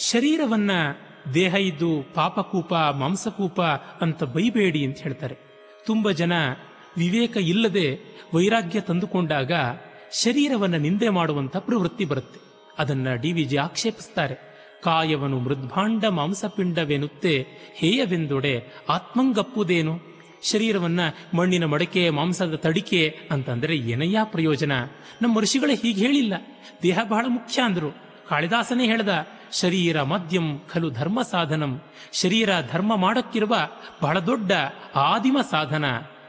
ಶರೀರವನ್ನ ದೇಹ ಇದ್ದು ಪಾಪಕೂಪ, ಮಾಂಸಕೂಪ ಅಂತ ಬೈಬೇಡಿ ಅಂತ ಹೇಳ್ತಾರೆ. ತುಂಬ ಜನ ವಿವೇಕ ಇಲ್ಲದೆ ವೈರಾಗ್ಯ ತಂದುಕೊಂಡಾಗ ಶರೀರವನ್ನು ನಿಂದೆ ಮಾಡುವಂತ ಪ್ರವೃತ್ತಿ ಬರುತ್ತೆ. ಅದನ್ನ ಡಿ ವಿಜಿ ಆಕ್ಷೇಪಿಸ್ತಾರೆ. ಕಾಯವನು ಮೃದ್ಭಾಂಡ ಮಾಂಸಪಿಂಡವೆನುತ್ತೆ ಹೇಯವೆಂದೊಡೆ ಆತ್ಮಂಗಪ್ಪುದೇನು? ಶರೀರವನ್ನ ಮಣ್ಣಿನ ಮಡಕೆ, ಮಾಂಸದ ತಡಿಕೆ ಅಂತಂದ್ರೆ ಏನಯ್ಯ ಪ್ರಯೋಜನ. ನಮ್ಮ ಋಷಿಗಳೇ ಹೀಗೆ ಹೇಳಿಲ್ಲ. ದೇಹ ಬಹಳ ಮುಖ್ಯ ಅಂದ್ರು. ಕಾಳಿದಾಸನೇ ಹೇಳ್ದ, ಶರೀರ ಮದ್ಯಂ ಖಲು ಧರ್ಮ ಸಾಧನಂ. ಶರೀರ ಧರ್ಮ ಮಾಡೋಕ್ಕಿರುವ ಬಹಳ ದೊಡ್ಡ ಆದಿಮ ಸಾಧನ,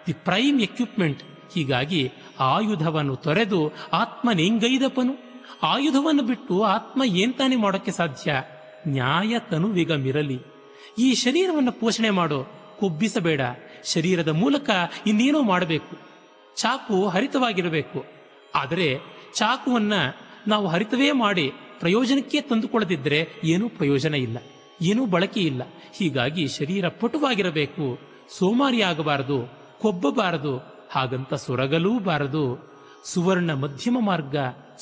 ದಿ ಪ್ರೈಮ್ ಎಕ್ವಿಪ್ಮೆಂಟ್. ಹೀಗಾಗಿ ಆಯುಧವನ್ನು ತೊರೆದು ಆತ್ಮನೇಂಗೈದಪನು. ಆಯುಧವನ್ನು ಬಿಟ್ಟು ಆತ್ಮ ಏನ್ ತಾನೇ ಮಾಡೋಕ್ಕೆ ಸಾಧ್ಯ? ನ್ಯಾಯ ತನುವಿಗಮಿರಲಿ. ಈ ಶರೀರವನ್ನು ಪೋಷಣೆ ಮಾಡೋ, ಕುಬ್ಬಿಸಬೇಡ. ಶರೀರದ ಮೂಲಕ ಇನ್ನೇನೋ ಮಾಡಬೇಕು. ಚಾಕು ಹರಿತವಾಗಿರಬೇಕು. ಆದರೆ ಚಾಕುವನ್ನ ನಾವು ಹರಿತವೇ ಮಾಡಿ ಪ್ರಯೋಜನಕ್ಕೆ ತಂದುಕೊಳ್ಳದಿದ್ದರೆ ಏನೂ ಪ್ರಯೋಜನ ಇಲ್ಲ, ಏನೂ ಬಳಕೆ ಇಲ್ಲ. ಹೀಗಾಗಿ ಶರೀರ ಪಟುವಾಗಿರಬೇಕು ಸೋಮಾರಿ ಆಗಬಾರದು ಕೊಬ್ಬಬಾರದು, ಹಾಗಂತ ಸೊರಗಲೂ ಬಾರದು ಸುವರ್ಣ ಮಧ್ಯಮ ಮಾರ್ಗ,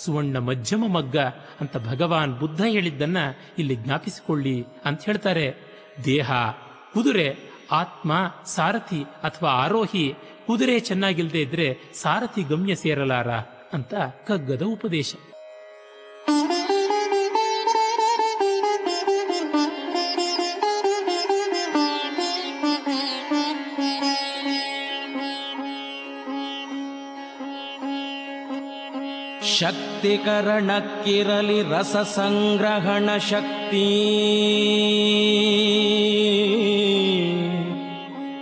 ಸುವರ್ಣ ಮಧ್ಯಮ ಮಗ್ಗ ಅಂತ ಭಗವಾನ್ ಬುದ್ಧ ಹೇಳಿದ್ದನ್ನ ಇಲ್ಲಿ ಜ್ಞಾಪಿಸಿಕೊಳ್ಳಿ ಅಂತ ಹೇಳ್ತಾರೆ. ದೇಹ, ಕುದುರೆ, ಆತ್ಮ, ಸಾರಥಿ ಅಥವಾ ಆರೋಹಿ, ಕುದುರೆ ಚೆನ್ನಾಗಿಲ್ಲದೆ ಇದ್ರೆ ಸಾರಥಿ ಗಮ್ಯ ಸೇರಲಾರ ಅಂತ ಕಗ್ಗದ ಉಪದೇಶ. ಶಕ್ತಿಕರಣಕ್ಕಿರಲಿ ರಸ ಸಂಗ್ರಹಣ ಶಕ್ತಿ.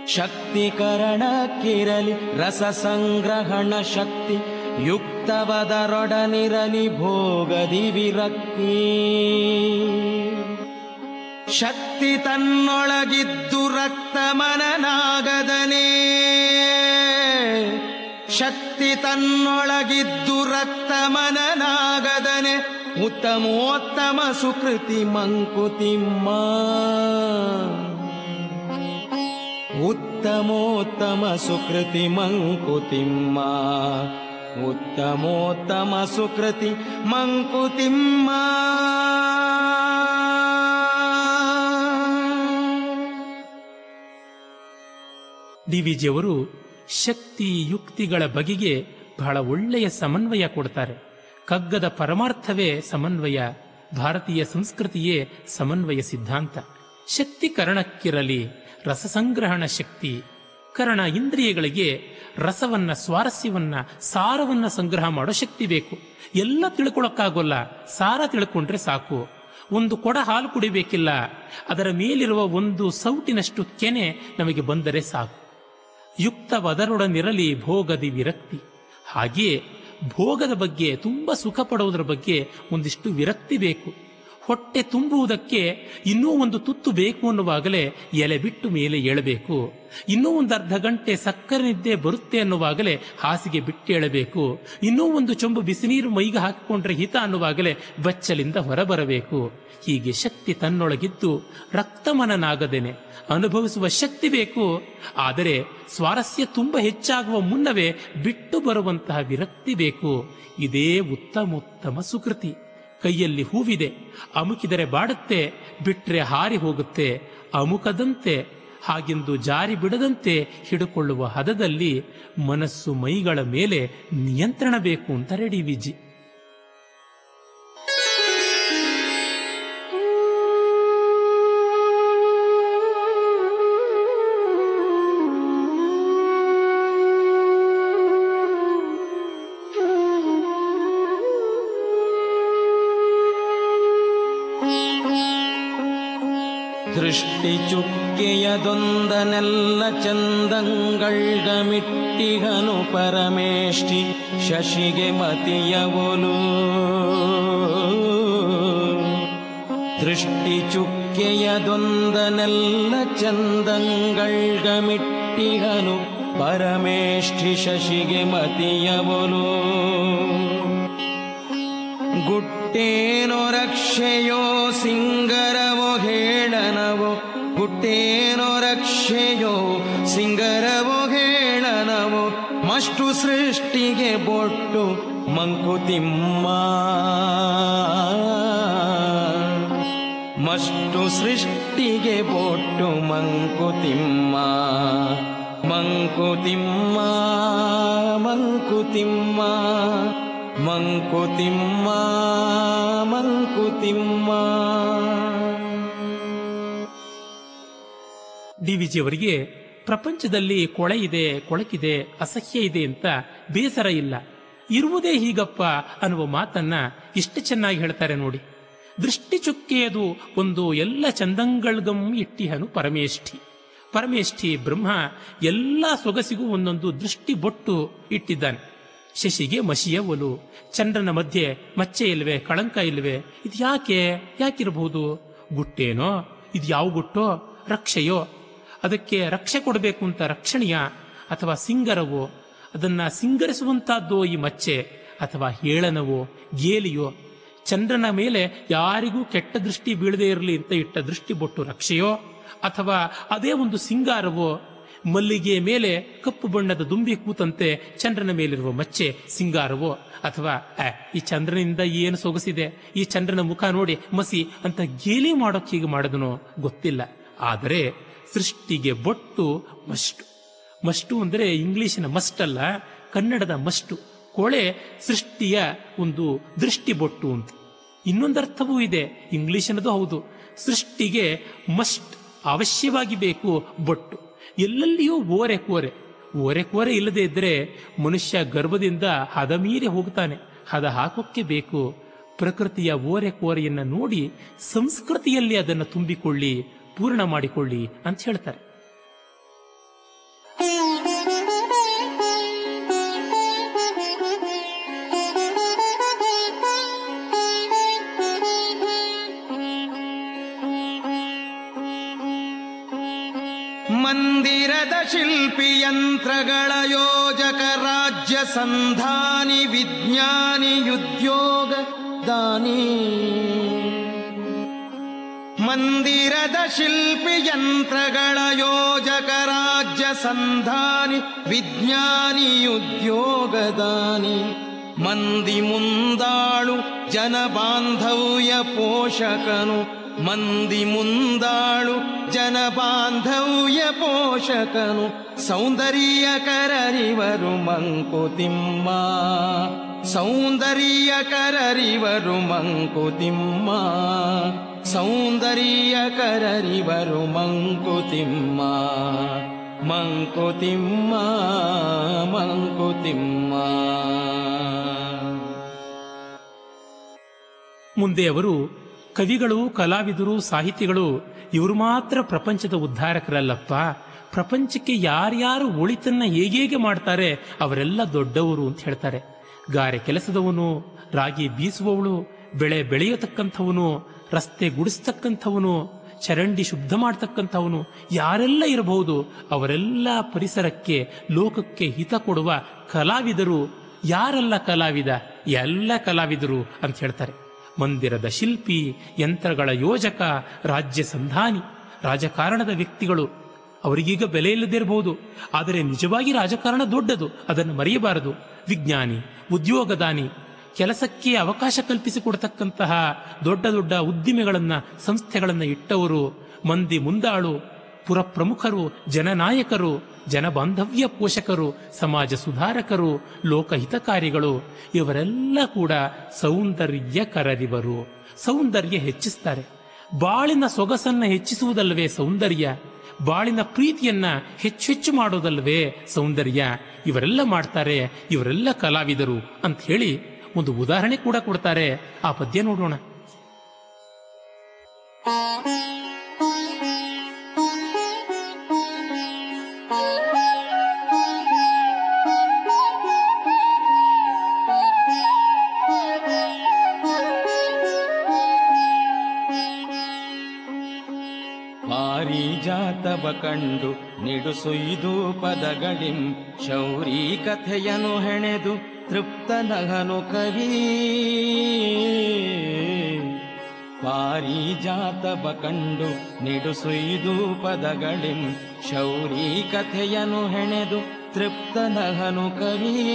ಶಕ್ತಿಕರಣಕ್ಕಿರಲಿ ರಸ ಸಂಗ್ರಹಣ ಶಕ್ತಿ. ಯುಕ್ತವದರೊಡನಿರಲಿ ಭೋಗದಿ ವಿರಕ್ತಿ. ಶಕ್ತಿ ತನ್ನೊಳಗಿದ್ದು ರಕ್ತ ಮನನಾಗದನೇ ಶಕ್ತಿ ತನ್ನೊಳಗಿದ್ದು ರಕ್ತ ಮನನಾಗದನೆ ಉತ್ತಮೋತ್ತಮ ಸುಕೃತಿ ಮಂಕುತಿಮ್ಮ. ಉತ್ತಮೋತ್ತಮ ಸುಕೃತಿ ಮಂಕುತಿಮ್ಮ. ಉತ್ತಮೋತ್ತಮ ಸುಕೃತಿ ಮಂಕುತಿಮ್ಮ. ಡಿ ವಿಜಿಯವರು ಶಕ್ತಿ ಯುಕ್ತಿಗಳ ಬಗೆಗೆ ಬಹಳ ಒಳ್ಳೆಯ ಸಮನ್ವಯ ಕೊಡ್ತಾರೆ. ಕಗ್ಗದ ಪರಮಾರ್ಥವೇ ಸಮನ್ವಯ, ಭಾರತೀಯ ಸಂಸ್ಕೃತಿಯೇ ಸಮನ್ವಯ ಸಿದ್ಧಾಂತ. ಶಕ್ತಿ ಕರಣಕ್ಕಿರಲಿ ರಸಸಂಗ್ರಹಣ ಶಕ್ತಿ. ಕರಣ ಇಂದ್ರಿಯಗಳಿಗೆ ರಸವನ್ನ, ಸ್ವಾರಸ್ಯವನ್ನ, ಸಾರವನ್ನ ಸಂಗ್ರಹ ಮಾಡೋ ಶಕ್ತಿ ಬೇಕು. ಎಲ್ಲ ತಿಳ್ಕೊಳಕ್ಕಾಗೋಲ್ಲ, ಸಾರ ತಿಳ್ಕೊಂಡ್ರೆ ಸಾಕು. ಒಂದು ಕೊಡ ಹಾಲು ಕುಡಿಬೇಕಿಲ್ಲ, ಅದರ ಮೇಲಿರುವ ಒಂದು ಸೌಟಿನಷ್ಟು ಕೆನೆ ನಮಗೆ ಬಂದರೆ ಸಾಕು. ಯುಕ್ತವದರೊಡನಿರಲಿ ಭೋಗದಿ ವಿರಕ್ತಿ. ಹಾಗೆಯೇ ಭೋಗದ ಬಗ್ಗೆ ತುಂಬ ಸುಖ ಬಗ್ಗೆ ಒಂದಿಷ್ಟು ವಿರಕ್ತಿ ಬೇಕು. ಹೊಟ್ಟೆ ತುಂಬುವುದಕ್ಕೆ ಇನ್ನೂ ಒಂದು ತುತ್ತು ಬೇಕು ಅನ್ನುವಾಗಲೇ ಎಲೆ ಬಿಟ್ಟು ಮೇಲೆ ಏಳಬೇಕು. ಇನ್ನೂ ಒಂದು ಅರ್ಧ ಗಂಟೆ ಸಕ್ಕರೆ ನಿದ್ದೆ ಬರುತ್ತೆ ಅನ್ನುವಾಗಲೇ ಹಾಸಿಗೆ ಬಿಟ್ಟು ಏಳಬೇಕು. ಇನ್ನೂ ಒಂದು ಚೊಂಬು ಬಿಸಿನೀರು ಮೈಗೆ ಹಾಕಿಕೊಂಡ್ರೆ ಹಿತ ಅನ್ನುವಾಗಲೇ ಬಚ್ಚಲಿಂದ ಹೊರಬರಬೇಕು. ಹೀಗೆ ಶಕ್ತಿ ತನ್ನೊಳಗಿದ್ದು ರಕ್ತಮನನಾಗದೇನೆ. ಅನುಭವಿಸುವ ಶಕ್ತಿ ಬೇಕು. ಆದರೆ ಸ್ವಾರಸ್ಯ ತುಂಬ ಹೆಚ್ಚಾಗುವ ಮುನ್ನವೇ ಬಿಟ್ಟು ಬರುವಂತಹ ವಿರಕ್ತಿ ಬೇಕು. ಇದೇ ಉತ್ತಮೋತ್ತಮ ಸುಕೃತಿ. ಕೈಯಲ್ಲಿ ಹೂವಿದೆ, ಅಮುಕಿದರೆ ಬಾಡುತ್ತೆ, ಬಿಟ್ರೆ ಹಾರಿ ಹೋಗುತ್ತೆ, ಅಮುಕದಂತೆ, ಹಾಗೆಂದು ಜಾರಿ ಬಿಡದಂತೆ ಹಿಡುಕೊಳ್ಳುವ ಹದದಲ್ಲಿ ಮನಸ್ಸು ಮೈಗಳ ಮೇಲೆ ನಿಯಂತ್ರಣ ಬೇಕು ಅಂತ ಡಿ ವಿಜಿ. ದೃಷ್ಟಿ ಚುಕ್ಕೆಯದೊಂದನೆಲ್ಲ ಚಂದಂಗಳ್ಗಮಿಟ್ಟಿಗನು ಪರಮೇಷ್ಠಿ ಶಶಿಗೆ ಮತಿಯವನು ದೃಷ್ಟಿ ಚುಕ್ಕೆಯದೊಂದನೆಲ್ಲ ಚಂದಂಗಳ್ಗಮಿಟ್ಟಿಗನು ಪರಮೇಷ್ಠಿ ಶಶಿಗೆ ಮತಿಯವನು ಗುಟ್ಟೇನೋ ರಕ್ಷೆಯೋ ಸಿಂಗರವೋ ಹೇಳನವೋ ಗುಟ್ಟೇನೋ ರಕ್ಷೆಯೋ, ಸಿಂಗರವೋ ಹೇಳನವೋ, ಮಷ್ಟು ಸೃಷ್ಟಿಗೆ ಬೊಟ್ಟು ಮಂಕುತಿಮ್ಮ ಮಷ್ಟು ಸೃಷ್ಟಿಗೆ ಬೊಟ್ಟು ಮಂಕುತಿಮ್ಮ ಮಂಕುತಿಮ್ಮ ಮಂಕುತಿಮ್ಮ ಮಂಕುತಿಮ್ಮ ಮಂಕುತಿಮ್ಮ ಡಿ ವಿಜಿಯವರಿಗೆ ಪ್ರಪಂಚದಲ್ಲಿ ಕೊಳೆ ಇದೆ, ಕೊಳಕಿದೆ, ಅಸಹ್ಯ ಇದೆ ಅಂತ ಬೇಸರ ಇಲ್ಲ. ಇರುವುದೇ ಹೀಗಪ್ಪ ಅನ್ನುವ ಮಾತನ್ನ ಇಷ್ಟು ಚೆನ್ನಾಗಿ ಹೇಳ್ತಾರೆ ನೋಡಿ. ದೃಷ್ಟಿ ಚುಕ್ಕೆಯದು ಒಂದು ಎಲ್ಲ ಚಂದಂಗಳ್ಗಂ ಇಟ್ಟಿಹನು ಪರಮೇಷ್ಠಿ. ಪರಮೇಷ್ಠಿ ಬ್ರಹ್ಮ ಎಲ್ಲ ಸೊಗಸಿಗೂ ಒಂದೊಂದು ದೃಷ್ಟಿ ಬೊಟ್ಟು ಇಟ್ಟಿದ್ದಾನೆ. ಶಶಿಗೆ ಮಸಿಯ ಒಲು, ಚಂದ್ರನ ಮಧ್ಯೆ ಮಚ್ಚೆ ಇಲ್ವೇ, ಕಳಂಕ ಇಲ್ವೇ ಇದು ಯಾಕೆ ಯಾಕಿರಬಹುದು? ಗುಟ್ಟೇನೋ ಇದು ಯಾವ ಗುಟ್ಟೋ, ರಕ್ಷೆಯೋ ಅದಕ್ಕೆ ರಕ್ಷೆ ಕೊಡಬೇಕು ಅಂತ ರಕ್ಷಣೀಯ ಅಥವಾ ಸಿಂಗರವೋ, ಅದನ್ನ ಸಿಂಗರಿಸುವಂತಹದ್ದೋ ಈ ಮಚ್ಚೆ ಅಥವಾ ಹೇಳನವೋ, ಗೇಲಿಯೋ, ಚಂದ್ರನ ಮೇಲೆ ಯಾರಿಗೂ ಕೆಟ್ಟ ದೃಷ್ಟಿ ಬೀಳದೇ ಇರಲಿ ಅಂತ ಇಟ್ಟ ದೃಷ್ಟಿ ಬೊಟ್ಟು ರಕ್ಷೆಯೋ, ಅಥವಾ ಅದೇ ಒಂದು ಸಿಂಗಾರವೋ ಮಲ್ಲಿಗೆ ಮೇಲೆ ಕಪ್ಪು ಬಣ್ಣದ ದುಂಬಿ ಕೂತಂತೆ ಚಂದ್ರನ ಮೇಲಿರುವ ಮಚ್ಚೆ ಸಿಂಗಾರವೋ, ಅಥವಾ ಈ ಚಂದ್ರನಿಂದ ಏನು ಸೊಗಸಿದೆ, ಈ ಚಂದ್ರನ ಮುಖ ನೋಡಿ ಮಸಿ ಅಂತ ಗೇಲಿ ಮಾಡೋಕ್ ಹೀಗೆ ಮಾಡಿದನೋ ಗೊತ್ತಿಲ್ಲ. ಆದರೆ ಸೃಷ್ಟಿಗೆ ಬೊಟ್ಟು ಮಷ್ಟು ಮಷ್ಟು ಅಂದರೆ ಇಂಗ್ಲೀಷಿನ ಮಸ್ಟ್ ಅಲ್ಲ, ಕನ್ನಡದ ಮಷ್ಟು ಕೊಳೆ ಸೃಷ್ಟಿಯ ಒಂದು ದೃಷ್ಟಿ ಬೊಟ್ಟು ಅಂತ. ಇನ್ನೊಂದು ಅರ್ಥವೂ ಇದೆ ಇಂಗ್ಲಿಷಿನದು ಹೌದು. ಸೃಷ್ಟಿಗೆ ಮಸ್ಟ್ ಅವಶ್ಯವಾಗಿ ಬೇಕು ಬೊಟ್ಟು. ಎಲ್ಲೆಲ್ಲಿಯೂ ಓರೆ ಕೋರೆ. ಓರೆ ಕೋರೆ ಇಲ್ಲದೆ ಇದ್ದರೆ ಮನುಷ್ಯ ಗರ್ಭದಿಂದ ಹದ ಮೀರಿ ಹೋಗ್ತಾನೆ. ಹದ ಹಾಕೋಕ್ಕೆ ಬೇಕು. ಪ್ರಕೃತಿಯ ಓರೆ ಕೋರೆಯನ್ನು ನೋಡಿ ಸಂಸ್ಕೃತಿಯಲ್ಲಿ ಅದನ್ನು ತುಂಬಿಕೊಳ್ಳಿ. ಪೂರ್ಣ ಮಾಡಿಕೊಳ್ಳಿ ಅಂತ ಹೇಳ್ತಾರೆ. ಮಂದಿರದ ಶಿಲ್ಪಿ ಯಂತ್ರಗಳ ಯೋಜಕ ರಾಜ್ಯ ಸಂಧಾನಿ ವಿಜ್ಞಾನಿ ಉದ್ಯೋಗ ದಾನಿ. ಮಂದಿರದ ಶಿಲ್ಪಿ ಯಂತ್ರಗಳ ಯೋಜಕ ರಾಜ್ಯ ಸಂಧಾನಿ, ವಿಜ್ಞಾನಿ, ಉದ್ಯೋಗದಾನಿ. ಮಂದಿ ಮುಂದಾಳು ಜನ ಬಾಂಧವ್ಯ ಪೋಷಕನು. ಮಂದಿ ಮುಂದಾಳು ಜನ ಬಾಂಧವ್ಯ ಪೋಷಕನು. ಸೌಂದರ್ಯಕರರಿವರು ಮಂಕುತಿಮ್ಮ. ಸೌಂದರ್ಯಕರರಿವರು ಮಂಕುತಿಮ್ಮ. ಸೌಂದರ್ಯಕರರಿವರು ಮಂಕುತಿಮ್ಮ ಮಂಕುತಿಮ್ಮ ಮಂಕುತಿಮ್ಮ. ಮುಂದೆ ಅವರು ಕವಿಗಳು, ಕಲಾವಿದರು, ಸಾಹಿತಿಗಳು, ಇವರು ಮಾತ್ರ ಪ್ರಪಂಚದ ಉದ್ಧಾರಕರಲ್ಲಪ್ಪ. ಪ್ರಪಂಚಕ್ಕೆ ಯಾರ್ಯಾರು ಒಳಿತನ್ನ ಹೇಗೇಗೆ ಮಾಡ್ತಾರೆ ಅವರೆಲ್ಲ ದೊಡ್ಡವರು ಅಂತ ಹೇಳ್ತಾರೆ. ಗಾರೆ ಕೆಲಸದವನು, ರಾಗಿ ಬೀಸುವವಳು, ಬೆಳೆ ಬೆಳೆಯತಕ್ಕಂಥವನು ರಸ್ತೆ ಗುಡಿಸ್ತಕ್ಕಂಥವನು, ಚರಂಡಿ ಶುದ್ಧ ಮಾಡ್ತಕ್ಕಂಥವನು ಯಾರೆಲ್ಲ ಇರಬಹುದು, ಅವರೆಲ್ಲ ಪರಿಸರಕ್ಕೆ, ಲೋಕಕ್ಕೆ ಹಿತ ಕೊಡುವ ಕಲಾವಿದರು. ಯಾರೆಲ್ಲ ಕಲಾವಿದ? ಎಲ್ಲ ಕಲಾವಿದರು ಅಂತ ಹೇಳ್ತಾರೆ. ಮಂದಿರದ ಶಿಲ್ಪಿ, ಯಂತ್ರಗಳ ಯೋಜಕ, ರಾಜ್ಯ ಸಂಧಾನಿ, ರಾಜಕಾರಣದ ವ್ಯಕ್ತಿಗಳು. ಅವರಿಗೀಗ ಬೆಲೆ ಇಲ್ಲದೇ ಇರಬಹುದು. ಆದರೆ ನಿಜವಾಗಿ ರಾಜಕಾರಣ ದೊಡ್ಡದು, ಅದನ್ನು ಮರೆಯಬಾರದು. ವಿಜ್ಞಾನಿ, ಉದ್ಯೋಗದಾನಿ ಕೆಲಸಕ್ಕೆ ಅವಕಾಶ ಕಲ್ಪಿಸಿಕೊಡ್ತಕ್ಕಂತಹ ದೊಡ್ಡ ದೊಡ್ಡ ಉದ್ದಿಮೆಗಳನ್ನು, ಸಂಸ್ಥೆಗಳನ್ನು ಇಟ್ಟವರು ಮಂದಿ ಮುಂದಾಳು ಪುರ ಪ್ರಮುಖರು ಜನನಾಯಕರು, ಜನಬಾಂಧವ್ಯ ಪೋಷಕರು, ಸಮಾಜ ಸುಧಾರಕರು, ಲೋಕಹಿತಕಾರಿಗಳು. ಇವರೆಲ್ಲ ಕೂಡ ಸೌಂದರ್ಯ ಕರರಿವರು. ಸೌಂದರ್ಯ ಹೆಚ್ಚಿಸ್ತಾರೆ. ಬಾಳಿನ ಸೊಗಸನ್ನು ಹೆಚ್ಚಿಸುವುದಲ್ಲವೇ ಸೌಂದರ್ಯ? ಬಾಳಿನ ಪ್ರೀತಿಯನ್ನ ಹೆಚ್ಚು ಹೆಚ್ಚು ಮಾಡೋದಲ್ವೇ ಸೌಂದರ್ಯ? ಇವರೆಲ್ಲ ಮಾಡ್ತಾರೆ, ಇವರೆಲ್ಲ ಕಲಾವಿದರು ಅಂತ ಹೇಳಿ ಒಂದು ಉದಾಹರಣೆ ಕೂಡ ಕೊಡ್ತಾರೆ. ಆ ಪದ್ಯ ನೋಡೋಣ. ಕಂಡು ನಿಡುಸುಯ್ದು ಪದಗಳಿಂ. ಶೌರಿ ಕಥೆಯನು ಹೆಣೆದು ತೃಪ್ತನಗನು ಕವಿ. ಪಾರಿಜಾತವ ಕಂಡು ನಿಡುಸುಯ್ದು ಪದಗಳಿಂ. ಶೌರಿ ಕಥೆಯನು ಹೆಣೆದು ತೃಪ್ತನಗನು ಕವಿ.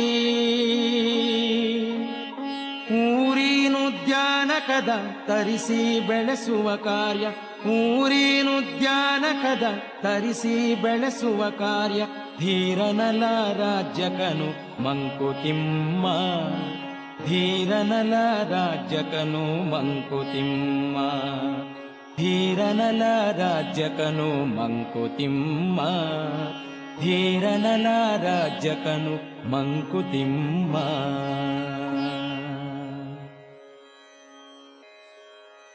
ಊರಿನುದ್ಯಾನ ಊರಿನುದ್ಯಾನಕದ ತರಿಸಿ ಬೆಳೆಸುವ ಕಾರ್ಯ ಊರಿನುದ್ಯಾನಕದ ತರಿಸಿ ಬೆಳೆಸುವ ಕಾರ್ಯ ಧೀರನಲ ರಾಜ್ಯಕನು ಮಂಕುತಿಮ್ಮ ಧೀರನಲ ರಾಜ್ಯಕನು ಮಂಕುತಿಮ್ಮ ಧೀರನಲ ರಾಜ್ಯಕನು ಮಂಕುತಿಮ್ಮ ಧೀರನಲ ರಾಜ್ಯಕನು ಮಂಕುತಿಮ್ಮ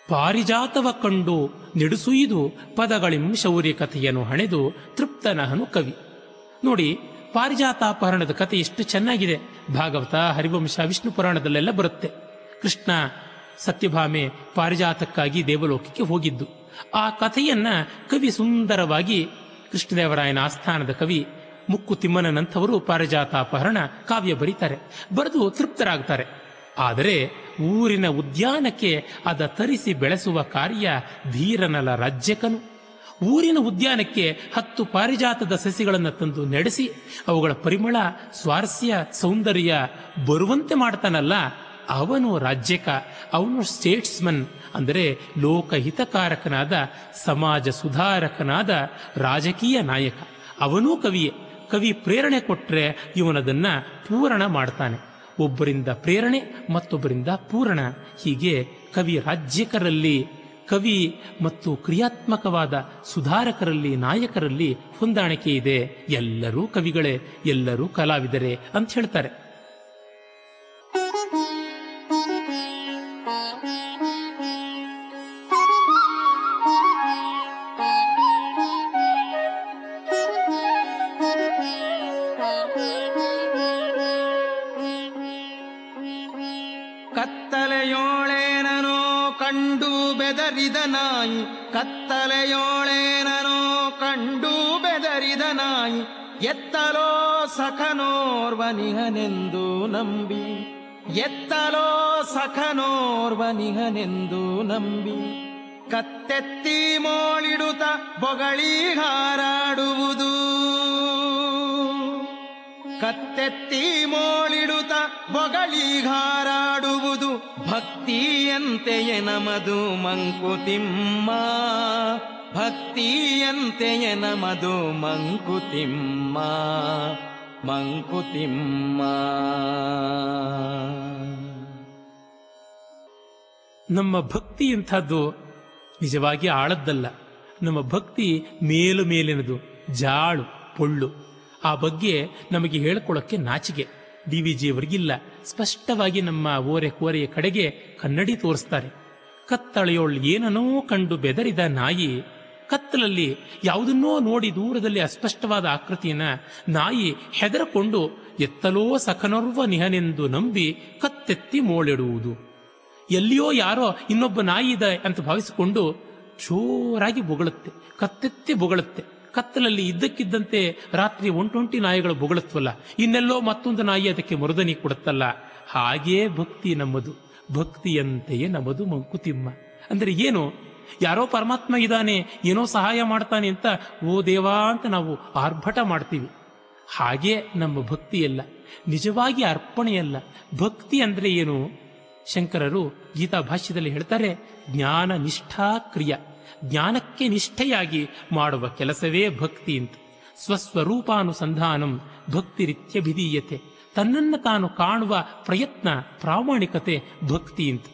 ಪಾರಿಜಾತವ ಕಂಡು ನಿಡುಸುಯಿದು ಪದಗಳಿಂ ಶೌರ್ಯ ಕಥೆಯನ್ನು ಹಣೆದು ತೃಪ್ತನಹನು ಕವಿ. ನೋಡಿ, ಪಾರಿಜಾತಾಪಹರಣದ ಕಥೆ ಎಷ್ಟು ಚೆನ್ನಾಗಿದೆ. ಭಾಗವತ, ಹರಿವಂಶ, ವಿಷ್ಣು ಪುರಾಣದಲ್ಲೆಲ್ಲ ಬರುತ್ತೆ. ಕೃಷ್ಣ ಸತ್ಯಭಾಮೆ ಪಾರಿಜಾತಕ್ಕಾಗಿ ದೇವಲೋಕಕ್ಕೆ ಹೋಗಿದ್ದು. ಆ ಕಥೆಯನ್ನ ಕವಿ ಸುಂದರವಾಗಿ ಕೃಷ್ಣದೇವರಾಯನ ಆಸ್ಥಾನದ ಕವಿ ಮುಕ್ಕು ತಿಮ್ಮನಂಥವರು ಪಾರಿಜಾತಾಪಹರಣ ಕಾವ್ಯ ಬರೀತಾರೆ. ಬರೆದು ತೃಪ್ತರಾಗ್ತಾರೆ. ಆದರೆ ಊರಿನ ಉದ್ಯಾನಕ್ಕೆ ಅದ ತರಿಸಿ ಬೆಳೆಸುವ ಕಾರ್ಯ ಧೀರನಲ ರಾಜ್ಯಕನು. ಊರಿನ ಉದ್ಯಾನಕ್ಕೆ ಹತ್ತು ಪಾರಿಜಾತದ ಸಸಿಗಳನ್ನು ತಂದು ನಡೆಸಿ, ಅವುಗಳ ಪರಿಮಳ, ಸ್ವಾರಸ್ಯ, ಸೌಂದರ್ಯ ಬರುವಂತೆ ಮಾಡ್ತಾನಲ್ಲ, ಅವನು ರಾಜ್ಯಕ, ಅವನು ಸ್ಟೇಟ್ಸ್ಮನ್, ಅಂದರೆ ಲೋಕಹಿತಕಾರಕನಾದ, ಸಮಾಜ ಸುಧಾರಕನಾದ ರಾಜಕೀಯ ನಾಯಕ. ಅವನೂ ಕವಿಯೇ, ಕವಿ ಪ್ರೇರಣೆ ಕೊಟ್ಟರೆ ಇವನದನ್ನು ಪೂರಣ ಮಾಡ್ತಾನೆ. ಒಬ್ಬರಿಂದ ಪ್ರೇರಣೆ, ಮತ್ತೊಬ್ಬರಿಂದ ಪೂರಣ. ಹೀಗೆ ಕವಿ ರಾಜ್ಯಕರಲ್ಲಿ, ಕವಿ ಮತ್ತು ಕ್ರಿಯಾತ್ಮಕವಾದ ಸುಧಾರಕರಲ್ಲಿ, ನಾಯಕರಲ್ಲಿ ಹೊಂದಾಣಿಕೆ ಇದೆ. ಎಲ್ಲರೂ ಕವಿಗಳೇ, ಎಲ್ಲರೂ ಕಲಾವಿದರೇ ಅಂತ ಹೇಳ್ತಾರೆ. ನಾಯಿ ಕತ್ತಲೆಯೋಳೇನೋ ಕಂಡು ಬೆದರಿದ ನಾಯಿ, ಎತ್ತಲೋ ಸಖನೋರ್ವನಿಹನೆಂದು ನಂಬಿ, ಎತ್ತಲೋ ಸಖನೋರ್ವನಿಹನೆಂದು ನಂಬಿ, ಕತ್ತೆತ್ತಿ ಮೋಳಿಡುತ್ತ ಬೊಗಳಿ ಹಾರಾಡುವುದು ಕತ್ತೆತ್ತಿ ಮೋಳಿಡುತ್ತ ಬೊಗಳಿಗಾರಾಡುವುದು ಭಕ್ತಿಯಂತೆಯೇ ನಮದು ಮಂಕುತಿಮ್ಮ. ಭಕ್ತಿಯಂತೆಯೇ ನಮದು ಮಂಕುತಿಮ್ಮ. ಮಂಕುತಿಮ್ಮ. ನಮ್ಮ ಭಕ್ತಿ ಇಂಥದ್ದು ನಿಜವಾಗಿ ಆಳದ್ದಲ್ಲ. ನಮ್ಮ ಭಕ್ತಿ ಮೇಲು ಮೇಲಿನದು, ಜಾಳು, ಪೊಳ್ಳು. ಆ ಬಗ್ಗೆ ನಮಗೆ ಹೇಳ್ಕೊಳ್ಳೋಕ್ಕೆ ನಾಚಿಕೆ. ಡಿ ವಿ ಜಿಯವರಿಗಿಲ್ಲ. ಸ್ಪಷ್ಟವಾಗಿ ನಮ್ಮ ಓರೆ ಕೋರೆಯ ಕಡೆಗೆ ಕನ್ನಡಿ ತೋರಿಸ್ತಾರೆ. ಕತ್ತಳೆಯೋಳ್ ಏನನೋ ಕಂಡು ಬೆದರಿದ ನಾಯಿ, ಕತ್ತಲಲ್ಲಿ ಯಾವುದನ್ನೋ ನೋಡಿ ದೂರದಲ್ಲಿ ಅಸ್ಪಷ್ಟವಾದ ಆಕೃತಿಯನ್ನ ನಾಯಿ ಹೆದರಕೊಂಡು ಎತ್ತಲೋ ಸಖನರ್ವ ನಿಹನೆಂದು ನಂಬಿ ಕತ್ತೆತ್ತಿ ಮೋಳೆಡುವುದು. ಎಲ್ಲಿಯೋ ಯಾರೋ ಇನ್ನೊಬ್ಬ ನಾಯಿ ಇದೆ ಅಂತ ಭಾವಿಸಿಕೊಂಡು ಜೋರಾಗಿ ಬೊಗಳುತ್ತೆ, ಕತ್ತೆತ್ತಿ ಬೊಗಳುತ್ತೆ. ಕತ್ತಲಲ್ಲಿ ಇದ್ದಕ್ಕಿದ್ದಂತೆ ರಾತ್ರಿ ಒಂಟೊಂಟಿ ನಾಯಿಗಳು ಬೊಗಳುತ್ತವಲ್ಲ ಇನ್ನೆಲ್ಲೋ ಮತ್ತೊಂದು ನಾಯಿ ಅದಕ್ಕೆ ಮರುದನಿ ಕೊಡುತ್ತಲ್ಲ. ಹಾಗೇ ಭಕ್ತಿ ನಮ್ಮದು. ಭಕ್ತಿಯಂತೆಯೇ ನಮ್ಮದು ಮಂಕುತಿಮ್ಮ. ಅಂದರೆ ಏನು? ಯಾರೋ ಪರಮಾತ್ಮ ಇದ್ದಾನೆ, ಏನೋ ಸಹಾಯ ಮಾಡ್ತಾನೆ ಅಂತ, ಓ ದೇವಾ ಅಂತ ನಾವು ಆರ್ಭಟ ಮಾಡ್ತೀವಿ. ಹಾಗೆ ನಮ್ಮ ಭಕ್ತಿಯಲ್ಲ. ನಿಜವಾಗಿ ಅರ್ಪಣೆಯಲ್ಲ. ಭಕ್ತಿ ಅಂದರೆ ಏನು? ಶಂಕರರು ಗೀತಾ ಭಾಷ್ಯದಲ್ಲಿ ಹೇಳ್ತಾರೆ ಜ್ಞಾನ ನಿಷ್ಠಾ ಕ್ರಿಯ. ಜ್ಞಾನಕ್ಕೆ ನಿಷ್ಠೆಯಾಗಿ ಮಾಡುವ ಕೆಲಸವೇ ಭಕ್ತಿ ಅಂತ. ಸ್ವಸ್ವರೂಪಾನುಸಂಧಾನಂ ಭಕ್ತಿರಿತ್ಯಭಿಧೀಯತೆ ತನ್ನನ್ನು ತಾನು ಕಾಣುವ ಪ್ರಯತ್ನ, ಪ್ರಾಮಾಣಿಕತೆ ಭಕ್ತಿ ಅಂತ.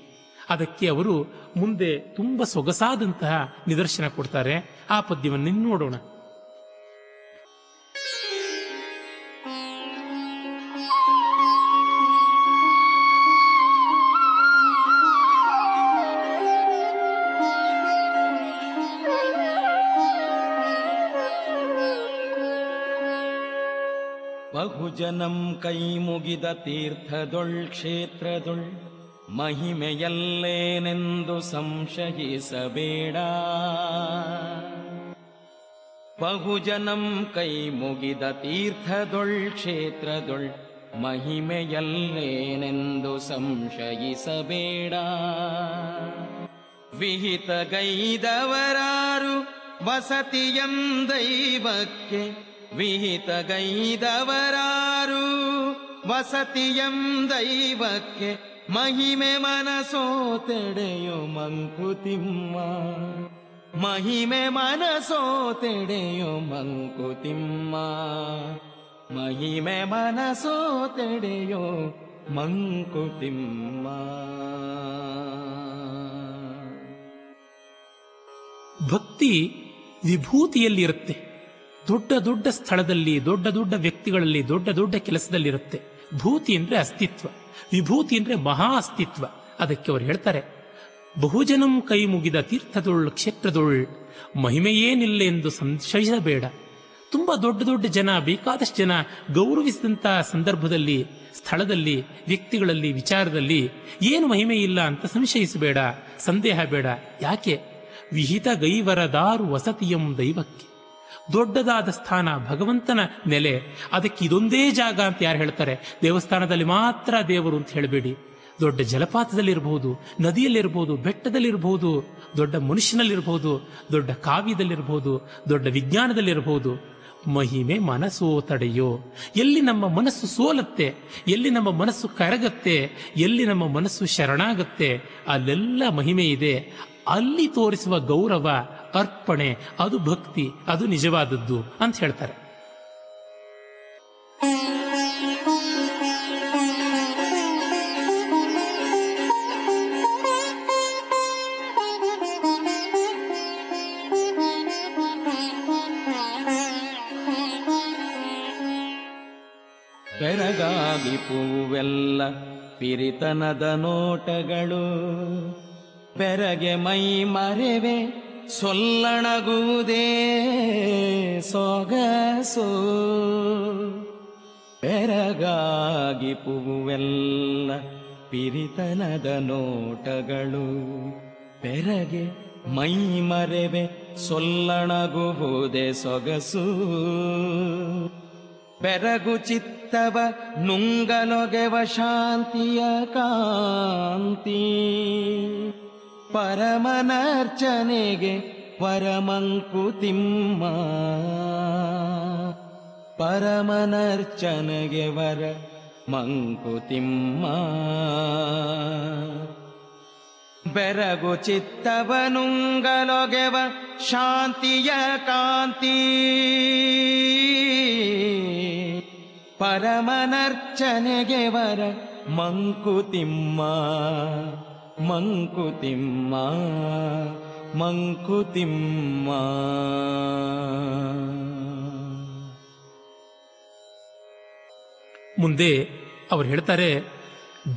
ಅದಕ್ಕೆ ಅವರು ಮುಂದೆ ತುಂಬ ಸೊಗಸಾದಂತಹ ನಿದರ್ಶನ ಕೊಡ್ತಾರೆ. ಆ ಪದ್ಯವನ್ನು ನೋಡೋಣ. ಬಹುಜನಂ ಕೈ ಮುಗಿದ ತೀರ್ಥದೊಳ್ ಕ್ಷೇತ್ರದೊಳ್ ಮಹಿಮೆಯಲ್ಲೇನೆಂದು ಸಂಶಯಿಸಬೇಡ. ಬಹುಜನಂ ಕೈ ಮುಗಿದ ತೀರ್ಥದೊಳ್ ಕ್ಷೇತ್ರದೊಳ್ ಮಹಿಮೆಯಲ್ಲೇನೆಂದು ಸಂಶಯಿಸಬೇಡ. ವಿಹಿತಗೈದವರಾರು ವಸತಿಯಂ ದೈವಕ್ಕೆ ವಿಹಿತಗೈದವರಾರು ವಸತಿಯಂ ದೈವಕ್ಕೆ ಮಹಿಮೆ ಮನಸೋ ತೆಡೆಯೋ ಮಂಕುತಿಮ್ಮ. ಮಹಿಮೆ ಮನಸೋ ತೆಡೆಯೋ ಮಂಕುತಿಮ್ಮ. ಮಹಿಮೆ ಮನಸೋ ತೆಡೆಯೋ ಮಂಕುತಿಮ್ಮ. ಭಕ್ತಿ ವಿಭೂತಿಯಲ್ಲಿರುತ್ತೆ. ದೊಡ್ಡ ದೊಡ್ಡ ಸ್ಥಳದಲ್ಲಿ, ದೊಡ್ಡ ದೊಡ್ಡ ವ್ಯಕ್ತಿಗಳಲ್ಲಿ, ದೊಡ್ಡ ದೊಡ್ಡ ಕೆಲಸದಲ್ಲಿರುತ್ತೆ. ಭೂತಿ ಅಂದ್ರೆ ಅಸ್ತಿತ್ವ. ವಿಭೂತಿ ಅಂದ್ರೆ ಮಹಾ ಅಸ್ತಿತ್ವ. ಅದಕ್ಕೆ ಅವರು ಹೇಳ್ತಾರೆ, ಬಹುಜನಂ ಕೈ ಮುಗಿದ ತೀರ್ಥದೊಳ್, ಕ್ಷೇತ್ರದೊಳ್ ಮಹಿಮೆಯೇನಿಲ್ಲ ಎಂದು ಸಂಶಯಿಸಬೇಡ. ತುಂಬಾ ದೊಡ್ಡ ದೊಡ್ಡ ಜನ, ಬೇಕಾದಷ್ಟು ಜನ ಗೌರವಿಸಿದಂಥ ಸಂದರ್ಭದಲ್ಲಿ, ಸ್ಥಳದಲ್ಲಿ, ವ್ಯಕ್ತಿಗಳಲ್ಲಿ, ವಿಚಾರದಲ್ಲಿ ಏನು ಮಹಿಮೆ ಇಲ್ಲ ಅಂತ ಸಂಶಯಿಸಬೇಡ, ಸಂದೇಹ ಬೇಡ. ಯಾಕೆ? ವಿಹಿತ ಗೈವರದಾರು ವಸತಿಯಂ ದೈವಕ್ಕೆ. ದೊಡ್ಡದಾದ ಸ್ಥಾನ ಭಗವಂತನ ನೆಲೆ. ಅದಕ್ಕೆ ಇದೊಂದೇ ಜಾಗ ಅಂತ ಯಾರು ಹೇಳ್ತಾರೆ? ದೇವಸ್ಥಾನದಲ್ಲಿ ಮಾತ್ರ ದೇವರು ಅಂತ ಹೇಳಬೇಡಿ. ದೊಡ್ಡ ಜಲಪಾತದಲ್ಲಿರಬಹುದು ನದಿಯಲ್ಲಿರಬಹುದು ಬೆಟ್ಟದಲ್ಲಿರಬಹುದು ದೊಡ್ಡ ಮನುಷ್ಯನಲ್ಲಿರಬಹುದು ದೊಡ್ಡ ಕಾವ್ಯದಲ್ಲಿರಬಹುದು ದೊಡ್ಡ ವಿಜ್ಞಾನದಲ್ಲಿರಬಹುದು ಮಹಿಮೆ ಮನಸ್ಸೋ ತಡೆಯೋ. ಎಲ್ಲಿ ನಮ್ಮ ಮನಸ್ಸು ಸೋಲತ್ತೆ, ಎಲ್ಲಿ ನಮ್ಮ ಮನಸ್ಸು ಕರಗತ್ತೆ, ಎಲ್ಲಿ ನಮ್ಮ ಮನಸ್ಸು ಶರಣಾಗತ್ತೆ, ಅಲ್ಲೆಲ್ಲ ಮಹಿಮೆ ಇದೆ. ಅಲ್ಲಿ ತೋರಿಸುವ ಗೌರವ ಅರ್ಪಣೆ ಅದು ಭಕ್ತಿ ಅದು ನಿಜವಾದದ್ದು ಅಂತ ಹೇಳ್ತಾರೆ. ಬೆರಗಾಗಿ ಪೂವೆಲ್ಲ ಪಿರಿತನದ ನೋಟಗಳು ಬೆರಗೆ ಮೈ ಮರೆವೆ ಸೊಲ್ಲಣಗುವುದೇ ಸೊಗಸು. ಬೆರಗಾಗಿ ಪೂವೆಲ್ಲ ಪಿರಿತನದ ನೋಟಗಳು. ಬೆರಗೆ ಮೈ ಮರೆವೆ ಸೊಲ್ಲಣಗುವುದೇ ಸೊಗಸು. ಬೆರಗು ಚಿತ್ತವ ನುಂಗಲೊಗೆವ ಶಾಂತಿಯ ಕಾಂತಿ. ಪರಮನರ್ಚನೆಗೆ ಪರಮಂಕುತಿಮ್ಮ ಪರಮನರ್ಚನೆಗೆ ವರ ಮಂಕುತಿಮ್ಮ ಬೆರಗು ಚಿತ್ತವನುಂಗಲೊಗೆವ ಶಾಂತಿಯ ಕಾಂತಿ. ಪರಮನರ್ಚನೆಗೆ ವರ ಮಂಕುತಿಮ್ಮ ಮಂಕುತಿಮ್ಮ ಮಂಕುತಿಮ್ಮ. ಮುಂದೆ ಅವರು ಹೇಳ್ತಾರೆ,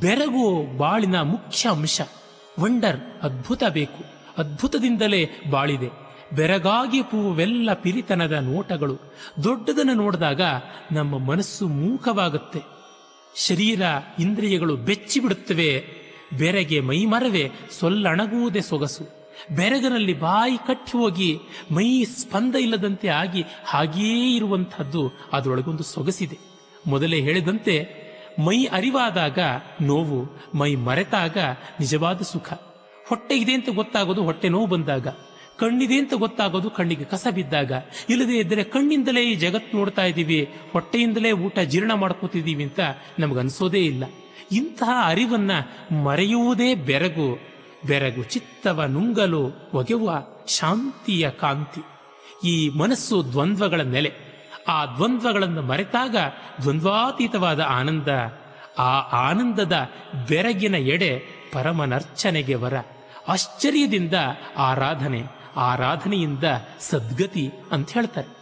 ಬೆರಗು ಬಾಳಿನ ಮುಖ್ಯ ಅಂಶ ವಂಡರ್ ಅದ್ಭುತ ಬೇಕು. ಅದ್ಭುತದಿಂದಲೇ ಬಾಳಿದೆ. ಬೆರಗಾಗಿ ಪೂವೆಲ್ಲ ಪಿರಿತನದ ನೋಟಗಳು. ದೊಡ್ಡದನ್ನು ನೋಡಿದಾಗ ನಮ್ಮ ಮನಸ್ಸು ಮೂಕವಾಗುತ್ತೆ. ಶರೀರ ಇಂದ್ರಿಯಗಳು ಬೆಚ್ಚಿ ಬಿಡುತ್ತವೆ ಬೆರಗೆ ಮೈಮರವೆ ಸೊಲ್ಲಣಗುವುದೇ ಸೊಗಸು. ಬೆರಗನಲ್ಲಿ ಬಾಯಿ ಕಟ್ಟಿ ಹೋಗಿ ಮೈ ಸ್ಪಂದ ಇಲ್ಲದಂತೆ ಆಗಿ ಹಾಗೆಯೇ ಇರುವಂತಹದ್ದು ಅದರೊಳಗೊಂದು ಸೊಗಸಿದೆ. ಮೊದಲೇ ಹೇಳಿದಂತೆ ಮೈ ಅರಿವಾದಾಗ ನೋವು, ಮೈ ಮರೆತಾಗ ನಿಜವಾದ ಸುಖ. ಹೊಟ್ಟೆ ಇದೆ ಅಂತ ಗೊತ್ತಾಗೋದು ಹೊಟ್ಟೆ ನೋವು ಬಂದಾಗ. ಕಣ್ಣಿದೆ ಅಂತ ಗೊತ್ತಾಗೋದು ಕಣ್ಣಿಗೆ ಕಸ ಬಿದ್ದಾಗ. ಇಲ್ಲದೇ ಇದ್ದರೆ ಕಣ್ಣಿಂದಲೇ ಈ ಜಗತ್ತು ನೋಡ್ತಾ ಇದ್ದೀವಿ, ಹೊಟ್ಟೆಯಿಂದಲೇ ಊಟ ಜೀರ್ಣ ಮಾಡ್ಕೋತಿದ್ದೀವಿ ಅಂತ ನಮಗನ್ಸೋದೇ ಇಲ್ಲ. ಇಂತಹ ಅರಿವನ್ನ ಮರೆಯುವುದೇ ಬೆರಗು. ಬೆರಗು ಚಿತ್ತವ ನುಂಗಲು ಒಗೆವ ಶಾಂತಿಯ ಕಾಂತಿ. ಈ ಮನಸ್ಸು ದ್ವಂದ್ವಗಳ ನೆಲೆ. ಆ ದ್ವಂದ್ವಗಳನ್ನು ಮರೆತಾಗ ದ್ವಂದ್ವಾತೀತವಾದ ಆನಂದ, ಆ ಆನಂದದ ಬೆರಗಿನ ಎಡೆ ಪರಮನರ್ಚನೆಗೆ ವರ. ಆಶ್ಚರ್ಯದಿಂದ ಆರಾಧನೆ, ಆರಾಧನೆಯಿಂದ ಸದ್ಗತಿ ಅಂತ ಹೇಳ್ತಾರೆ.